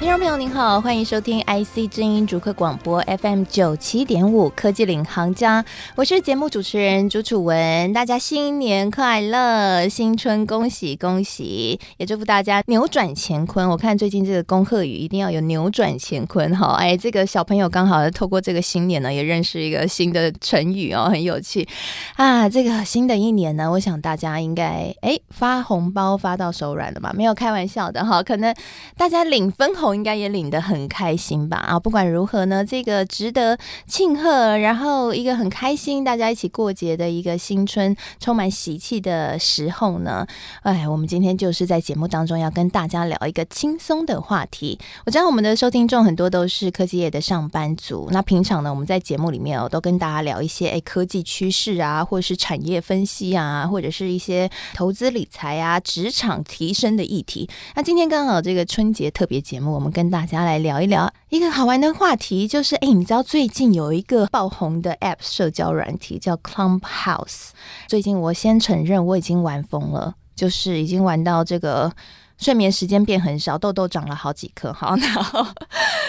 听众朋友您好，欢迎收听 IC 之音逐客广播 FM 九七点五科技领航家，我是节目主持人朱楚文，大家新年快乐，新春恭喜恭喜，也祝福大家扭转乾坤。我看最近这个恭贺语一定要有扭转乾坤哈，哎，这个小朋友刚好透过这个新年呢，也认识一个新的成语哦，很有趣啊。这个新的一年呢，我想大家应该哎发红包发到手软了吧？没有开玩笑的哈，可能大家领分红。应该也领得很开心吧？啊，不管如何呢，这个值得庆贺，然后一个很开心，大家一起过节的一个新春，充满喜气的时候呢，哎，我们今天就是在节目当中要跟大家聊一个轻松的话题。我知道我们的收听众很多都是科技业的上班族，那平常呢，我们在节目里面哦，都跟大家聊一些哎科技趋势啊，或者是产业分析啊，或者是一些投资理财啊、职场提升的议题。那今天刚好这个春节特别节目。我们跟大家来聊一聊一个好玩的话题，就是哎，你知道最近有一个爆红的 App 社交软体叫 Clubhouse。最近我先承认我已经玩疯了，就是已经玩到这个。睡眠时间变很少，痘痘长了好几颗。好，然后，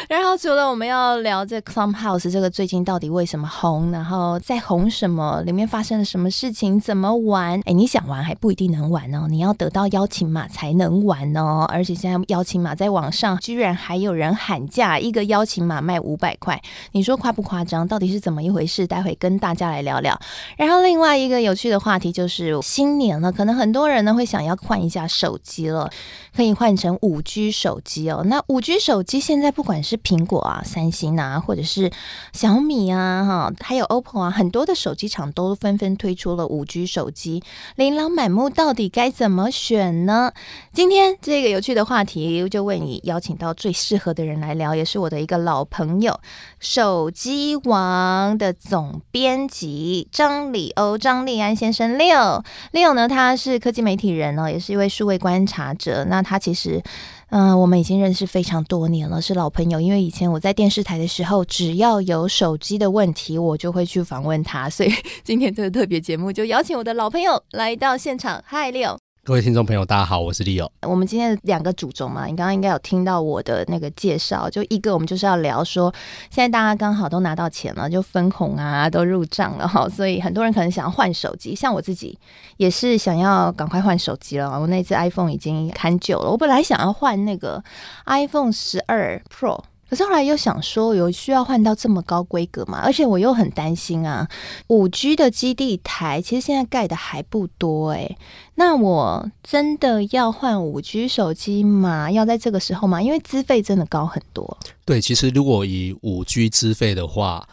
然后除了我们要聊这 Clubhouse 这个最近到底为什么红，然后在红什么，里面发生了什么事情，怎么玩？哎，你想玩还不一定能玩哦，你要得到邀请码才能玩哦。而且现在邀请码在网上居然还有人喊价，一个邀请码卖五百块，你说夸不夸张？到底是怎么一回事？待会跟大家来聊聊。然后另外一个有趣的话题就是新年了，可能很多人呢会想要换一下手机了。可以换成五 G 手机哦。那五 G 手机现在不管是苹果啊、三星啊，或者是小米啊，哈，还有 OPPO 啊，很多的手机厂都纷纷推出了五 G 手机，琳琅满目，到底该怎么选呢？今天这个有趣的话题，就为你邀请到最适合的人来聊，也是我的一个老朋友，手机王的总编辑张李欧、张立安先生。六，六呢，他是科技媒体人呢，也是一位数位观察者。那他其实，嗯、我们已经认识非常多年了，是老朋友。因为以前我在电视台的时候，只要有手机的问题，我就会去访问他。所以 今天这个特别节目，就邀请我的老朋友来到现场。嗨六。各位听众朋友，大家好，我是 Leo。我们今天两个主轴嘛，你刚刚应该有听到我的那个介绍，就一个我们就是要聊说，现在大家刚好都拿到钱了，就分红啊都入账了哈，所以很多人可能想要换手机，像我自己也是想要赶快换手机了。我那支 iPhone 已经看久了，我本来想要换那个 iPhone 十二 Pro。可是后来又想说，有需要换到这么高规格吗？而且我又很担心啊，五 G 的基地台其实现在盖的还不多哎，那我真的要换五 G 手机吗？要在这个时候吗？因为资费真的高很多。对，其实如果以五 G 资费的话，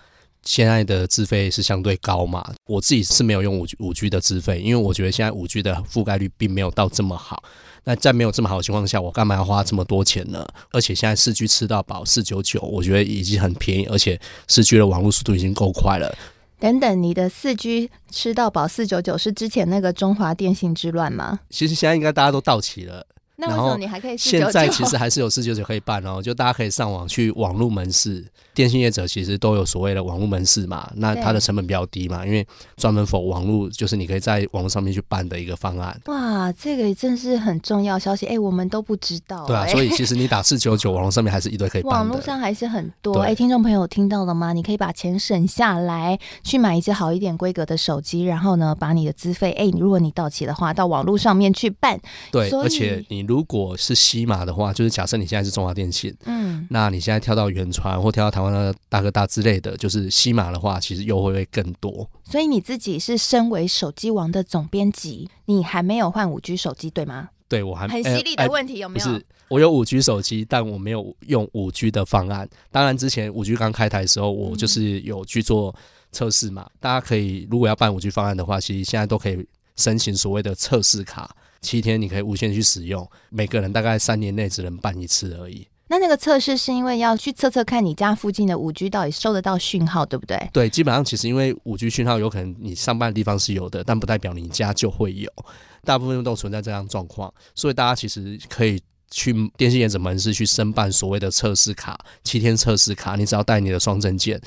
现在的资费是相对高嘛。我自己是没有用五五 G 的资费，因为我觉得现在五 G 的覆盖率并没有到这么好。那在没有这么好的情况下，我干嘛要花这么多钱呢？而且现在四 G 吃到饱四九九，我觉得已经很便宜，而且四 G 的网络速度已经够快了。等等，你的四 G 吃到饱四九九是之前那个中华电信之乱吗？其实现在应该大家都到齐了。那为什么你还可以？现在其实 还是有四九九可以办哦，就大家可以上网去网络门市，电信业者其实都有所谓的网络门市嘛，那它的成本比较低嘛，因为专门 for 网络，就是你可以在网络上面去办的一个方案。哇，这个真是很重要消息，哎、欸，我们都不知道、欸。对啊，所以其 实你打四九九，网络上面还是一堆可以办的。网络上还是很多。哎、欸，听众朋友听到了吗？你可以把钱省下来，去买一些好一点规格的手机，然后呢，把你的资费，哎、欸，如果你到期的话，到网络上面去办。对，而且你如果是。西马的话，就是假设你现在是中华电信，嗯，那你现在跳到远传或跳到台湾的大哥大之类的，就是西马的话，其实优惠会更多。所以你自己是身为手机王的总编辑，你还没有换五 G 手机对吗？对，我还很犀利的问题有没有？不是，我有五 G 手机，但我没有用五 G 的方案。当然，之前五 G 刚开台的时候，我就是有去做测试嘛。大家可以如果要办五 G 方案的话，其实现在都可以申请所谓的测试卡。七天你可以无限去使用，每个人大概三年内只能办一次而已。那那个测试是因为要去测测看你家附近的五 G 到底收得到讯号，对不对？对，基本上其实因为五 G 讯号有可能你上班的地方是有的，但不代表你家就会有，大部分都存在这样状况，所以大家其实可以去电信业者门市去申办所谓的测试卡，七天测试卡，你只要带你的双证件。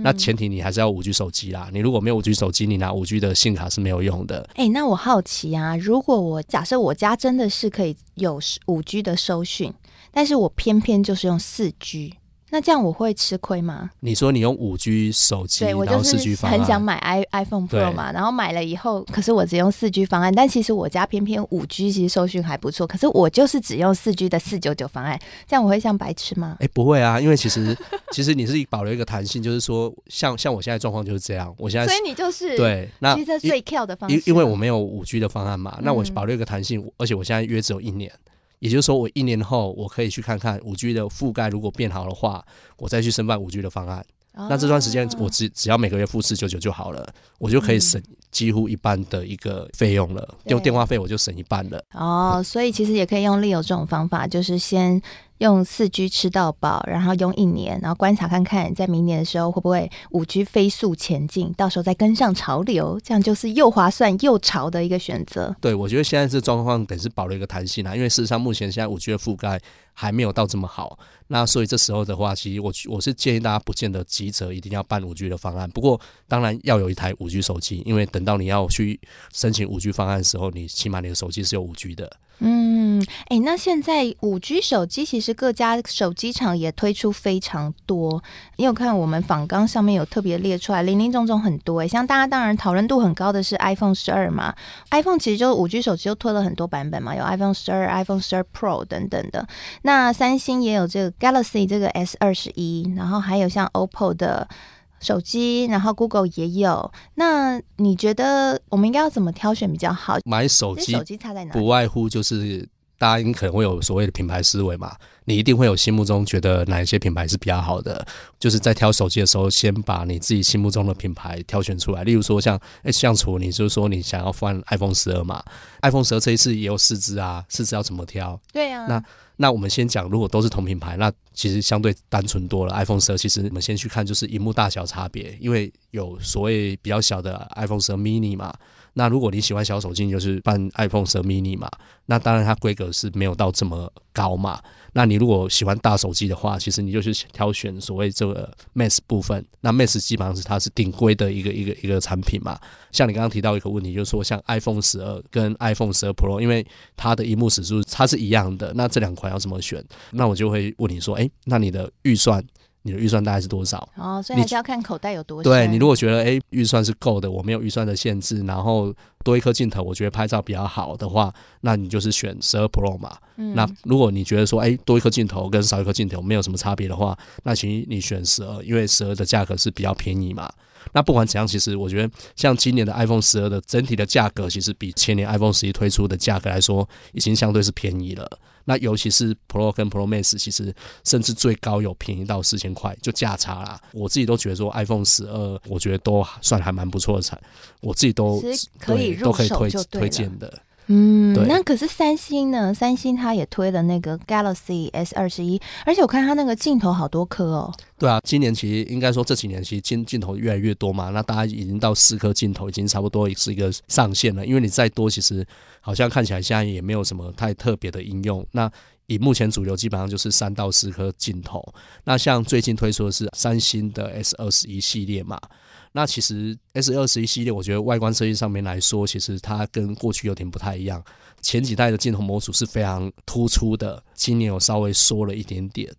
那前提你还是要五 G 手机啦，你如果没有五 G 手机，你拿五 G 的信卡是没有用的。哎、那我好奇啊，如果我假设我家真的是可以有五 G 的收讯，但是我偏偏就是用四 G。那这样我会吃亏吗？你说你用五 G 手机，对，我就是很想买 i iPhone Pro 嘛，然后买了以后，可是我只用四 G 方案，但其实我家偏偏五 G 其实收讯还不错，可是我就是只用四 G 的四九九方案，这样我会像白痴吗？哎、欸，不会啊，因为其实其实你是保留一个弹性，就是说像像我现在状况就是这样，我现在 所以你就是对，那其实最 Q 的方式，因因为我没有五 G 的方案嘛，那我保留一个弹性、嗯，而且我现在约只有一年。也就是说，我一年后我可以去看看五 G 的覆盖如果变好的话，我再去申办五 G 的方案。哦、那这段时间我只只要每个月付四九九就好了，我就可以省几乎一半的一个费用了，用电话费我就省一半了。哦，所以其实也可以用利友这种方法，就是先。用四 G 吃到饱，然后用一年，然后观察看看，在明年的时候会不会五 G 飞速前进，到时候再跟上潮流，这样就是又划算又潮的一个选择。对，我觉得现在这状况等是保留一个弹性啊，因为事实上目前现在五 G 的覆盖还没有到这么好，那所以这时候的话，其实我我是建议大家不见得急着一定要办五 G 的方案，不过当然要有一台五 G 手机，因为等到你要去申请五 G 方案的时候，你起码你的手机是有五 G 的。嗯，哎、那现在五 G 手机其实各家手机厂也推出非常多，你有看我们访纲上面有特别列出来，林林总总很多哎、像大家当然讨论度很高的是 iPhone 十二嘛，iPhone 其实就五 G 手机就推了很多版本嘛，有 iPhone 十二、iPhone 十二 Pro 等等的，那三星也有这个 Galaxy 这个 S 二十一，然后还有像 OPPO 的。手机，然后 Google 也有。那你觉得我们应该要怎么挑选比较好？买手机，手机差在哪？不外乎就是大家可能会有所谓的品牌思维嘛。你一定会有心目中觉得哪一些品牌是比较好的，就是在挑手机的时候，先把你自己心目中的品牌挑选出来。例如说像，像诶，像楚你就是说你想要换 iPhone 十二嘛，iPhone 十二这一次也有四支啊，四支要怎么挑？对呀、啊。那那我们先讲，如果都是同品牌，那其实相对单纯多了。iPhone 十二其实我们先去看就是荧幕大小差别，因为有所谓比较小的 iPhone 十二 mini 嘛。那如果你喜欢小手机，就是办 iPhone 十二 mini 嘛。那当然它规格是没有到这么高嘛。那你如果喜欢大手机的话，其实你就是挑选所谓这个 Max 部分。那 Max 基本上是它是顶规的一个一个一个产品嘛。像你刚刚提到一个问题，就是说像 iPhone 十二跟 iPhone 十二 Pro，因为它的萤幕指数它是一样的，那这两款要怎么选？那我就会问你说，哎，那你的预算？你的预算大概是多少？哦，所以还是要看口袋有多少。对，你如果觉得哎预算是够的，我没有预算的限制，然后多一颗镜头，我觉得拍照比较好的话，那你就是选十二 Pro 嘛。嗯。那如果你觉得说哎多一颗镜头跟少一颗镜头没有什么差别的话，那请你选十二，因为十二的价格是比较便宜嘛。那不管怎样，其实我觉得像今年的 iPhone 十二的整体的价格，其实比前年 iPhone 十一推出的价格来说，已经相对是便宜了。那尤其是 Pro 跟 Pro Max，其实甚至最高有便宜到四千块，就价差啦。我自己都觉得说 iPhone 十二，我觉得都算还蛮不错的产，我自己都可以都可以推推荐的。嗯，那可是三星呢？三星它也推了那个 Galaxy S 二十一，而且我看它那个镜头好多颗哦。对啊，今年其实应该说这几年其实镜镜头越来越多嘛，那大家已经到四颗镜头已经差不多是一个上限了。因为你再多，其实好像看起来现在也没有什么太特别的应用。那以目前主流基本上就是三到四颗镜头。那像最近推出的是三星的 S 二十一系列嘛。那其实 S 二十一系列，我觉得外观设计上面来说，其实它跟过去有点不太一样。前几代的镜头模组是非常突出的，今年有稍微缩了一点点。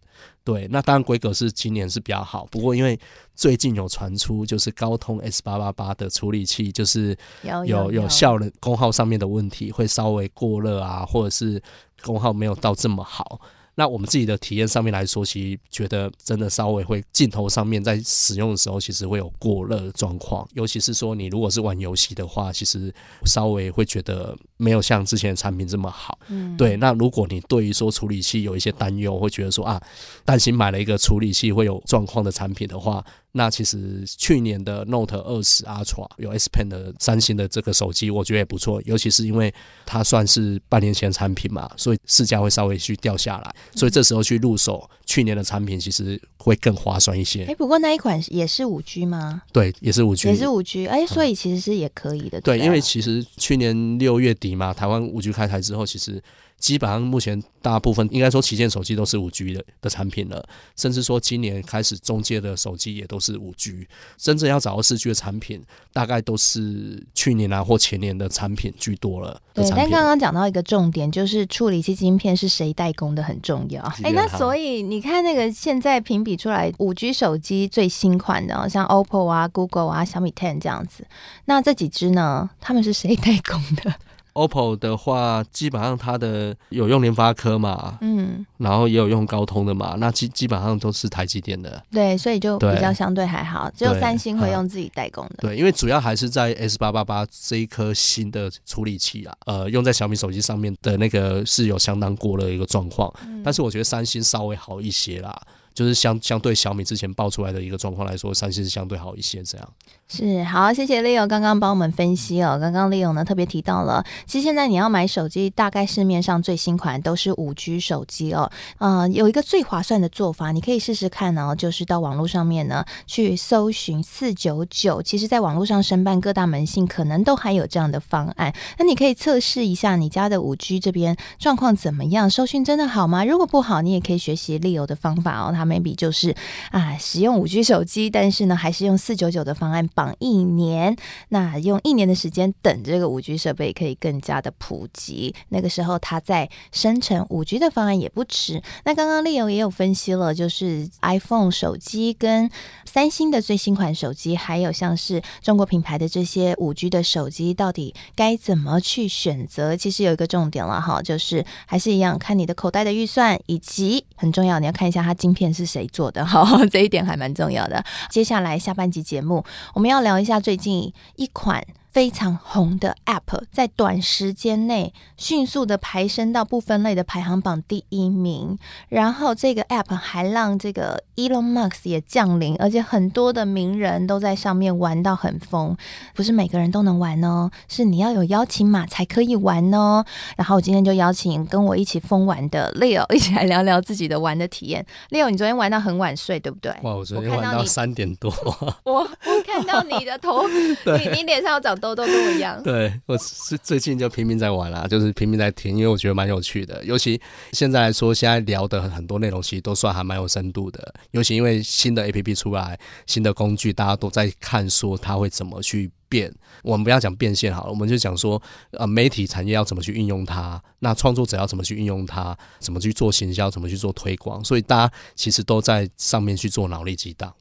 对，那当然规格是今年是比较好，不过因为最近有传出就是高通 S 八八八的处理器就是有有有效能功耗上面的问题，会稍微过热啊，或者是功耗没有到这么好。那我们自己的体验上面来说，其实觉得真的稍微会镜头上面在使用的时候，其实会有过热的状况。尤其是说你如果是玩游戏的话，其实稍微会觉得没有像之前的产品这么好。嗯，对。那如果你对于说处理器有一些担忧，会觉得说啊，担心买了一个处理器会有状况的产品的话。那其实去年的 Note 二十 Ultra 有 S Pen 的三星的这个手机，我觉得也不错。尤其是因为它算是半年前的产品嘛，所以市价会稍微去掉下来。所以这时候去入手去年的产品，其实会更划算一些。哎、欸，不过那一款也是五 G 吗？对，也是五 G，也是五 G。哎，所以其实是也可以的。对，对，因为其实去年六月底嘛，台湾五 G 开台之后，其实基本上目前大部分应该说旗舰手机都是五 G 的的产品了，甚至说今年开始中介的手机也都是五 G。真正要找到四 G 的产品，大概都是去年啊或前年的产品居多了。对，但刚刚讲到一个重点，就是处理器晶片是谁代工的很重要。哎，那所以你看那个现在评比出来五 G 手机最新款的，像 OPPO 啊、Google 啊、小米 Ten 这样子，那这几支呢，他们是谁代工的？OPPO 的话，基本上它的有用联发科嘛，嗯，然后也有用高通的嘛，那基基本上都是台积电的，对，所以就比较相对还好，只有三星会用自己代工的，对，因为主要还是在 S 八八八这一颗新的处理器啊，呃，用在小米手机上面的那个是有相当过的一个状况，嗯，但是我觉得三星稍微好一些啦。就是相相对小米之前爆出来的一个状况来说，三星是相对好一些。这样是好，谢谢 Leo 刚刚帮我们分析哦。刚刚 Leo 呢特别提到了，其实现在你要买手机，大概市面上最新款都是五 G 手机哦。呃，有一个最划算的做法，你可以试试看哦，就是到网络上面呢去搜寻四九九。其实，在网络上申办各大门信，可能都还有这样的方案。那你可以测试一下你家的五 G 这边状况怎么样，收讯真的好吗？如果不好，你也可以学习 Leo 的方法哦。他 maybe 就是啊，使用五 G 手机，但是呢，还是用四九九的方案绑一年，那用一年的时间等这个五 G 设备可以更加的普及，那个时候它再生成五 G 的方案也不迟。那刚刚 Leo 也有分析了，就是 iPhone 手机跟三星的最新款手机，还有像是中国品牌的这些五 G 的手机，到底该怎么去选择？其实有一个重点了哈，就是还是一样看你的口袋的预算，以及很重要，你要看一下它晶片是谁做的好，这一点还蛮重要的。接下来下半集节目，我们们要聊一下最近一款。非常红的 App 在短时间内迅速的排升到不分类的排行榜第一名，然后这个 App 还让这个 Elon Musk 也降临，而且很多的名人都在上面玩到很疯，不是每个人都能玩哦，是你要有邀请码才可以玩哦。然后我今天就邀请跟我一起疯玩的 Leo 一起来聊聊自己的玩的体验。Leo，你昨天玩到很晚睡，对不对？哇，我昨天玩到三点多。我我看到你的头，你你脸上有长痘。都都跟我一样，对，我是最近就拼命在玩啦，就是拼命在听，因为我觉得蛮有趣的。尤其现在来说，现在聊的很多内容其实都算还蛮有深度的。尤其因为新的 APP 出来，新的工具，大家都在看，说它会怎么去变。我们不要讲变现好了，我们就讲说，呃，媒体产业要怎么去运用它，那创作者要怎么去运用它，怎么去做行销，怎么去做推广。所以大家其实都在上面去做脑力激荡。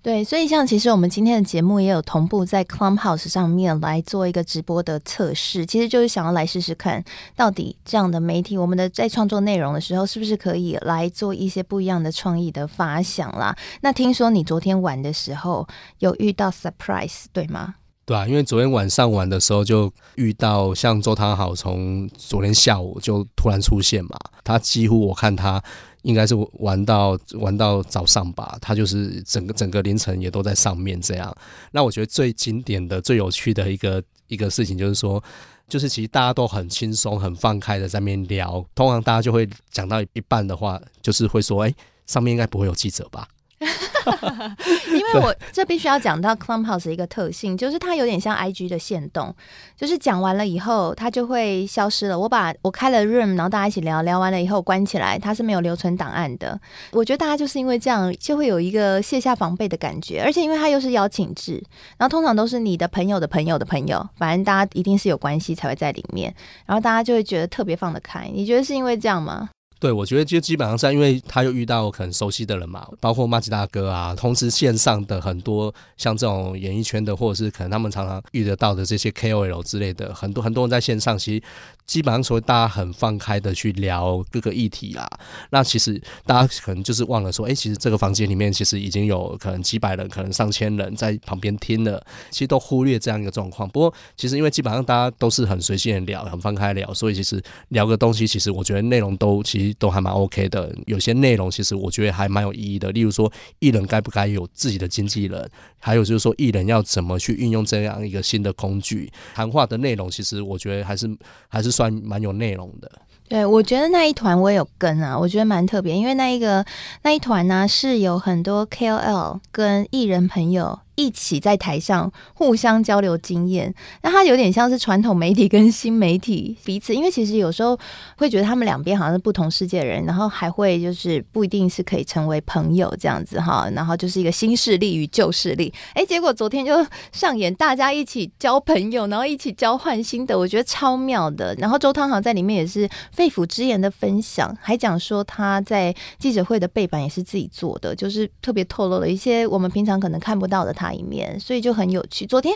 对，所以像其实我们今天的节目也有同步在 Clubhouse 上面来做一个直播的测试，其实就是想要来试试看，到底这样的媒体，我们的在创作内容的时候，是不是可以来做一些不一样的创意的发想啦？那听说你昨天玩的时候有遇到 surprise，对吗？对啊，因为昨天晚上玩的时候就遇到像周汤豪，从昨天下午就突然出现嘛，他几乎我看他。应该是玩到玩到早上吧，他就是整个整个凌晨也都在上面这样。那我觉得最经典的、最有趣的一个一个事情就是说，就是其实大家都很轻松、很放开的在那边聊，通常大家就会讲到一半的话，就是会说：“哎，上面应该不会有记者吧？” 因为我这必须要讲到 Clubhouse 一个特性，就是它有点像 IG 的限动，就是讲完了以后它就会消失了。我把我开了 Room，然后大家一起聊聊完了以后关起来，它是没有留存档案的。我觉得大家就是因为这样，就会有一个卸下防备的感觉，而且因为它又是邀请制，然后通常都是你的朋友的朋友的朋友，反正大家一定是有关系才会在里面，然后大家就会觉得特别放得开。你觉得是因为这样吗？对，我觉得就基本上是因为他又遇到很熟悉的人嘛，包括麻吉大哥啊，同时线上的很多像这种演艺圈的，或者是可能他们常常遇得到的这些 KOL 之类的，很多很多人在线上，其实基本上说大家很放开的去聊各个议题啊。那其实大家可能就是忘了说，哎，其实这个房间里面其实已经有可能几百人，可能上千人在旁边听了，其实都忽略这样一个状况。不过其实因为基本上大家都是很随性的聊，很放开聊，所以其实聊个东西，其实我觉得内容都其实。都还蛮 OK 的，有些内容其实我觉得还蛮有意义的。例如说，艺人该不该有自己的经纪人？还有就是说，艺人要怎么去运用这样一个新的工具？谈话的内容其实我觉得还是还是算蛮有内容的。对，我觉得那一团我也有跟啊，我觉得蛮特别，因为那一个那一团呢是有很多 KOL 跟艺人朋友。一起在台上互相交流经验。那他有点像是传统媒体跟新媒体彼此，因为其实有时候会觉得他们两边好像是不同世界的人，然后还会就是不一定是可以成为朋友这样子哈。然后就是一个新势力与旧势力，哎，结果昨天就上演大家一起交朋友，然后一起交换心得，我觉得超妙的。然后周汤豪在里面也是肺腑之言的分享，还讲说他在记者会的背板也是自己做的，就是特别透露了一些我们平常可能看不到的他一面，所以就很有趣。昨天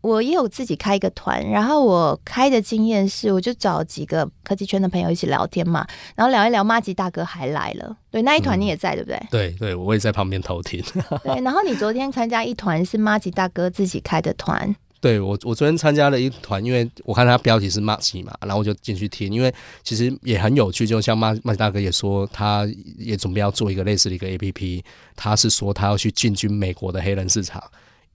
我也有自己开一个团，然后我开的经验是，我就找几个科技圈的朋友一起聊天嘛，然后聊一聊，妈吉大哥还来了，对，那一团你也在，嗯、对不对？对对，我也在旁边偷听。对，然后你昨天参加一团是妈吉大哥自己开的团。对我，我昨天参加了一团，因为我看他标题是 Max 嘛，然后我就进去听，因为其实也很有趣，就像 Max 大哥也说，他也准备要做一个类似的一个 APP，他是说他要去进军美国的黑人市场，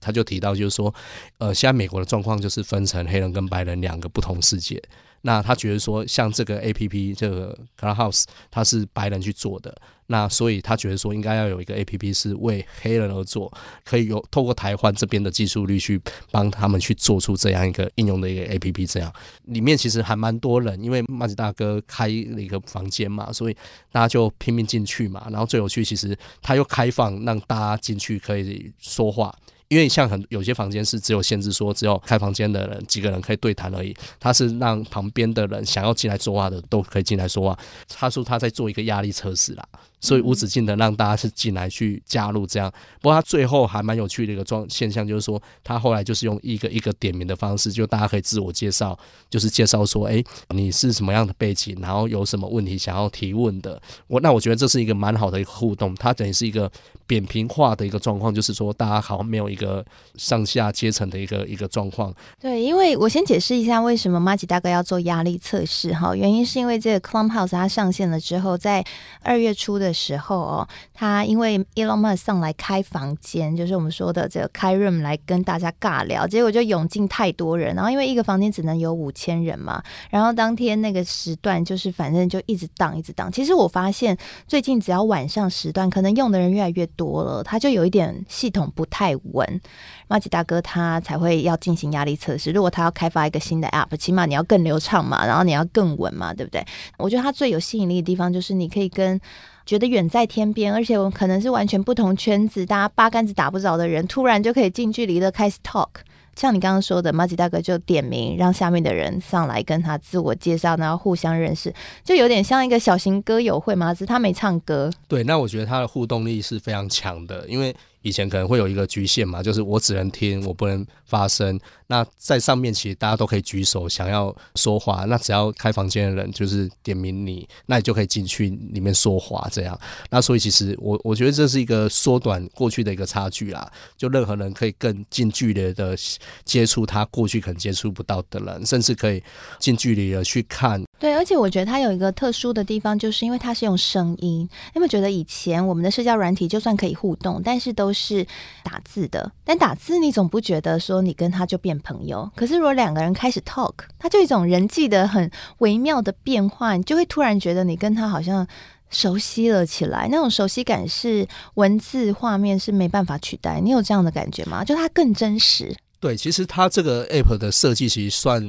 他就提到就是说，呃，现在美国的状况就是分成黑人跟白人两个不同世界。那他觉得说，像这个 A P P 这个 Clubhouse，它是白人去做的，那所以他觉得说，应该要有一个 A P P 是为黑人而做，可以有透过台湾这边的技术力去帮他们去做出这样一个应用的一个 A P P。这样里面其实还蛮多人，因为麦吉大哥开了一个房间嘛，所以大家就拼命进去嘛。然后最有趣，其实他又开放让大家进去可以说话。因为像很有些房间是只有限制说只有开房间的人几个人可以对谈而已，他是让旁边的人想要进来说话的都可以进来说话。他说他在做一个压力测试啦。所以无止境的让大家是进来去加入这样，不过他最后还蛮有趣的一个状现象，就是说他后来就是用一个一个点名的方式，就大家可以自我介绍，就是介绍说，哎，你是什么样的背景，然后有什么问题想要提问的。我那我觉得这是一个蛮好的一个互动，它等于是一个扁平化的一个状况，就是说大家好像没有一个上下阶层的一个一个状况。对，因为我先解释一下为什么马吉大哥要做压力测试哈，原因是因为这个 Clubhouse 它上线了之后，在二月初的。的时候哦，他因为 Elon Musk 上来开房间，就是我们说的这个开 room 来跟大家尬聊，结果就涌进太多人，然后因为一个房间只能有五千人嘛，然后当天那个时段就是反正就一直当一直当。其实我发现最近只要晚上时段，可能用的人越来越多了，他就有一点系统不太稳。马吉大哥他才会要进行压力测试，如果他要开发一个新的 app，起码你要更流畅嘛，然后你要更稳嘛，对不对？我觉得他最有吸引力的地方就是你可以跟。觉得远在天边，而且我可能是完全不同圈子，大家八竿子打不着的人，突然就可以近距离的开始 talk。像你刚刚说的，马吉大哥就点名让下面的人上来跟他自我介绍，然后互相认识，就有点像一个小型歌友会嘛，只是他没唱歌。对，那我觉得他的互动力是非常强的，因为。以前可能会有一个局限嘛，就是我只能听，我不能发声。那在上面其实大家都可以举手，想要说话。那只要开房间的人就是点名你，那你就可以进去里面说话。这样，那所以其实我我觉得这是一个缩短过去的一个差距啦。就任何人可以更近距离的接触他过去可能接触不到的人，甚至可以近距离的去看。对，而且我觉得它有一个特殊的地方，就是因为它是用声音。有没有觉得以前我们的社交软体就算可以互动，但是都就是打字的。但打字你总不觉得说你跟他就变朋友。可是如果两个人开始 talk，他就一种人际的很微妙的变化，你就会突然觉得你跟他好像熟悉了起来。那种熟悉感是文字画面是没办法取代。你有这样的感觉吗？就它更真实。对，其实它这个 app 的设计其实算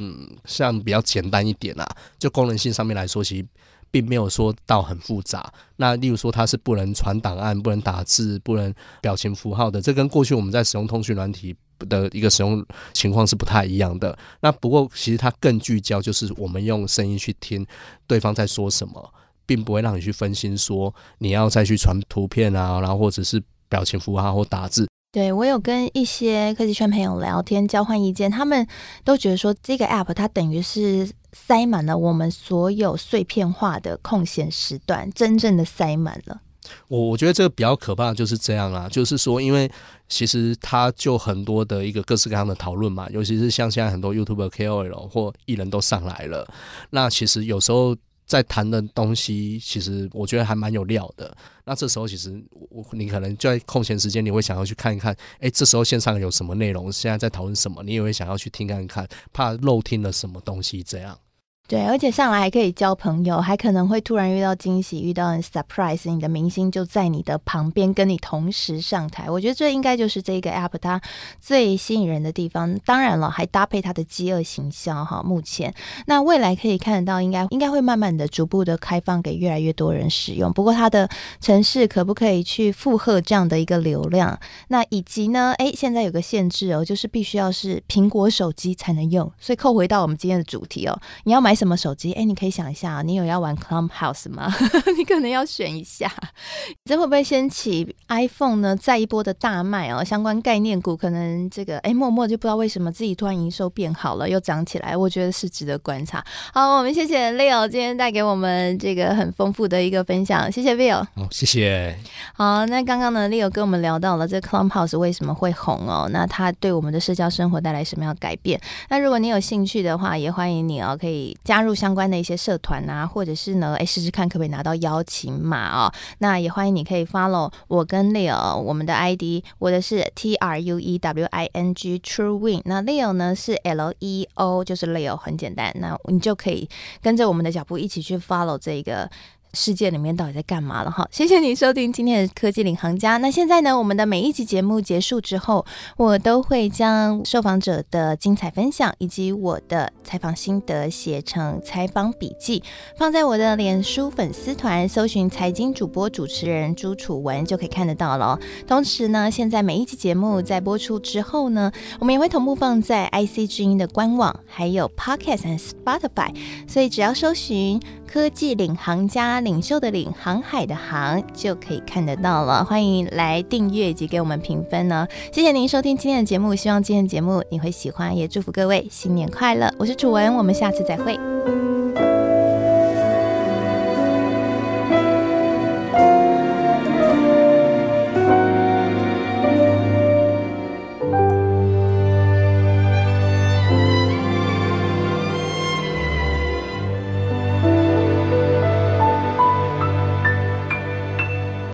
像比较简单一点啦，就功能性上面来说，其实并没有说到很复杂。那例如说，它是不能传档案、不能打字、不能表情符号的，这跟过去我们在使用通讯软体的一个使用情况是不太一样的。那不过，其实它更聚焦，就是我们用声音去听对方在说什么，并不会让你去分心，说你要再去传图片啊，然后或者是表情符号或打字。对，我有跟一些科技圈朋友聊天，交换意见，他们都觉得说这个 app 它等于是塞满了我们所有碎片化的空闲时段，真正的塞满了。我我觉得这个比较可怕的就是这样啊，就是说，因为其实它就很多的一个各式各样的讨论嘛，尤其是像现在很多 YouTube KOL 或艺人都上来了，那其实有时候。在谈的东西，其实我觉得还蛮有料的。那这时候，其实我你可能就在空闲时间，你会想要去看一看，哎，这时候线上有什么内容，现在在讨论什么，你也会想要去听看看，怕漏听了什么东西这样。对，而且上来还可以交朋友，还可能会突然遇到惊喜，遇到 surprise，你的明星就在你的旁边跟你同时上台。我觉得这应该就是这个 app 它最吸引人的地方。当然了，还搭配它的饥饿形象哈。目前那未来可以看得到，应该应该会慢慢的、逐步的开放给越来越多人使用。不过它的城市可不可以去负荷这样的一个流量？那以及呢？哎，现在有个限制哦，就是必须要是苹果手机才能用。所以扣回到我们今天的主题哦，你要买什么手机？哎，你可以想一下，你有要玩 Clubhouse 吗？你可能要选一下，这会不会掀起 iPhone 呢再一波的大卖哦？相关概念股可能这个哎，默默就不知道为什么自己突然营收变好了，又涨起来，我觉得是值得观察。好，我们谢谢 Leo 今天带给我们这个很丰富的一个分享，谢谢 Bill。好，谢谢。好，那刚刚呢，Leo 跟我们聊到了这 Clubhouse 为什么会红哦？那它对我们的社交生活带来什么样的改变？那如果你有兴趣的话，也欢迎你哦，可以加入相关的一些社团啊，或者是呢，哎，试试看可不可以拿到邀请码哦。那也欢迎你可以 follow 我跟 Leo 我们的 ID，我的是 T R U E W I N G True Win，那 Leo 呢是 L E O，就是 Leo，很简单，那你就可以跟着我们的脚步一起去 follow 这个。世界里面到底在干嘛了哈？谢谢你收听今天的科技领航家。那现在呢，我们的每一集节目结束之后，我都会将受访者的精彩分享以及我的采访心得写成采访笔记，放在我的脸书粉丝团，搜寻财经主播主持人朱楚文就可以看得到了。同时呢，现在每一集节目在播出之后呢，我们也会同步放在 IC 之音的官网，还有 Podcast 和 Spotify，所以只要搜寻科技领航家。领袖的领，航海的航，就可以看得到了。欢迎来订阅以及给我们评分呢。谢谢您收听今天的节目，希望今天的节目你会喜欢，也祝福各位新年快乐。我是楚文，我们下次再会。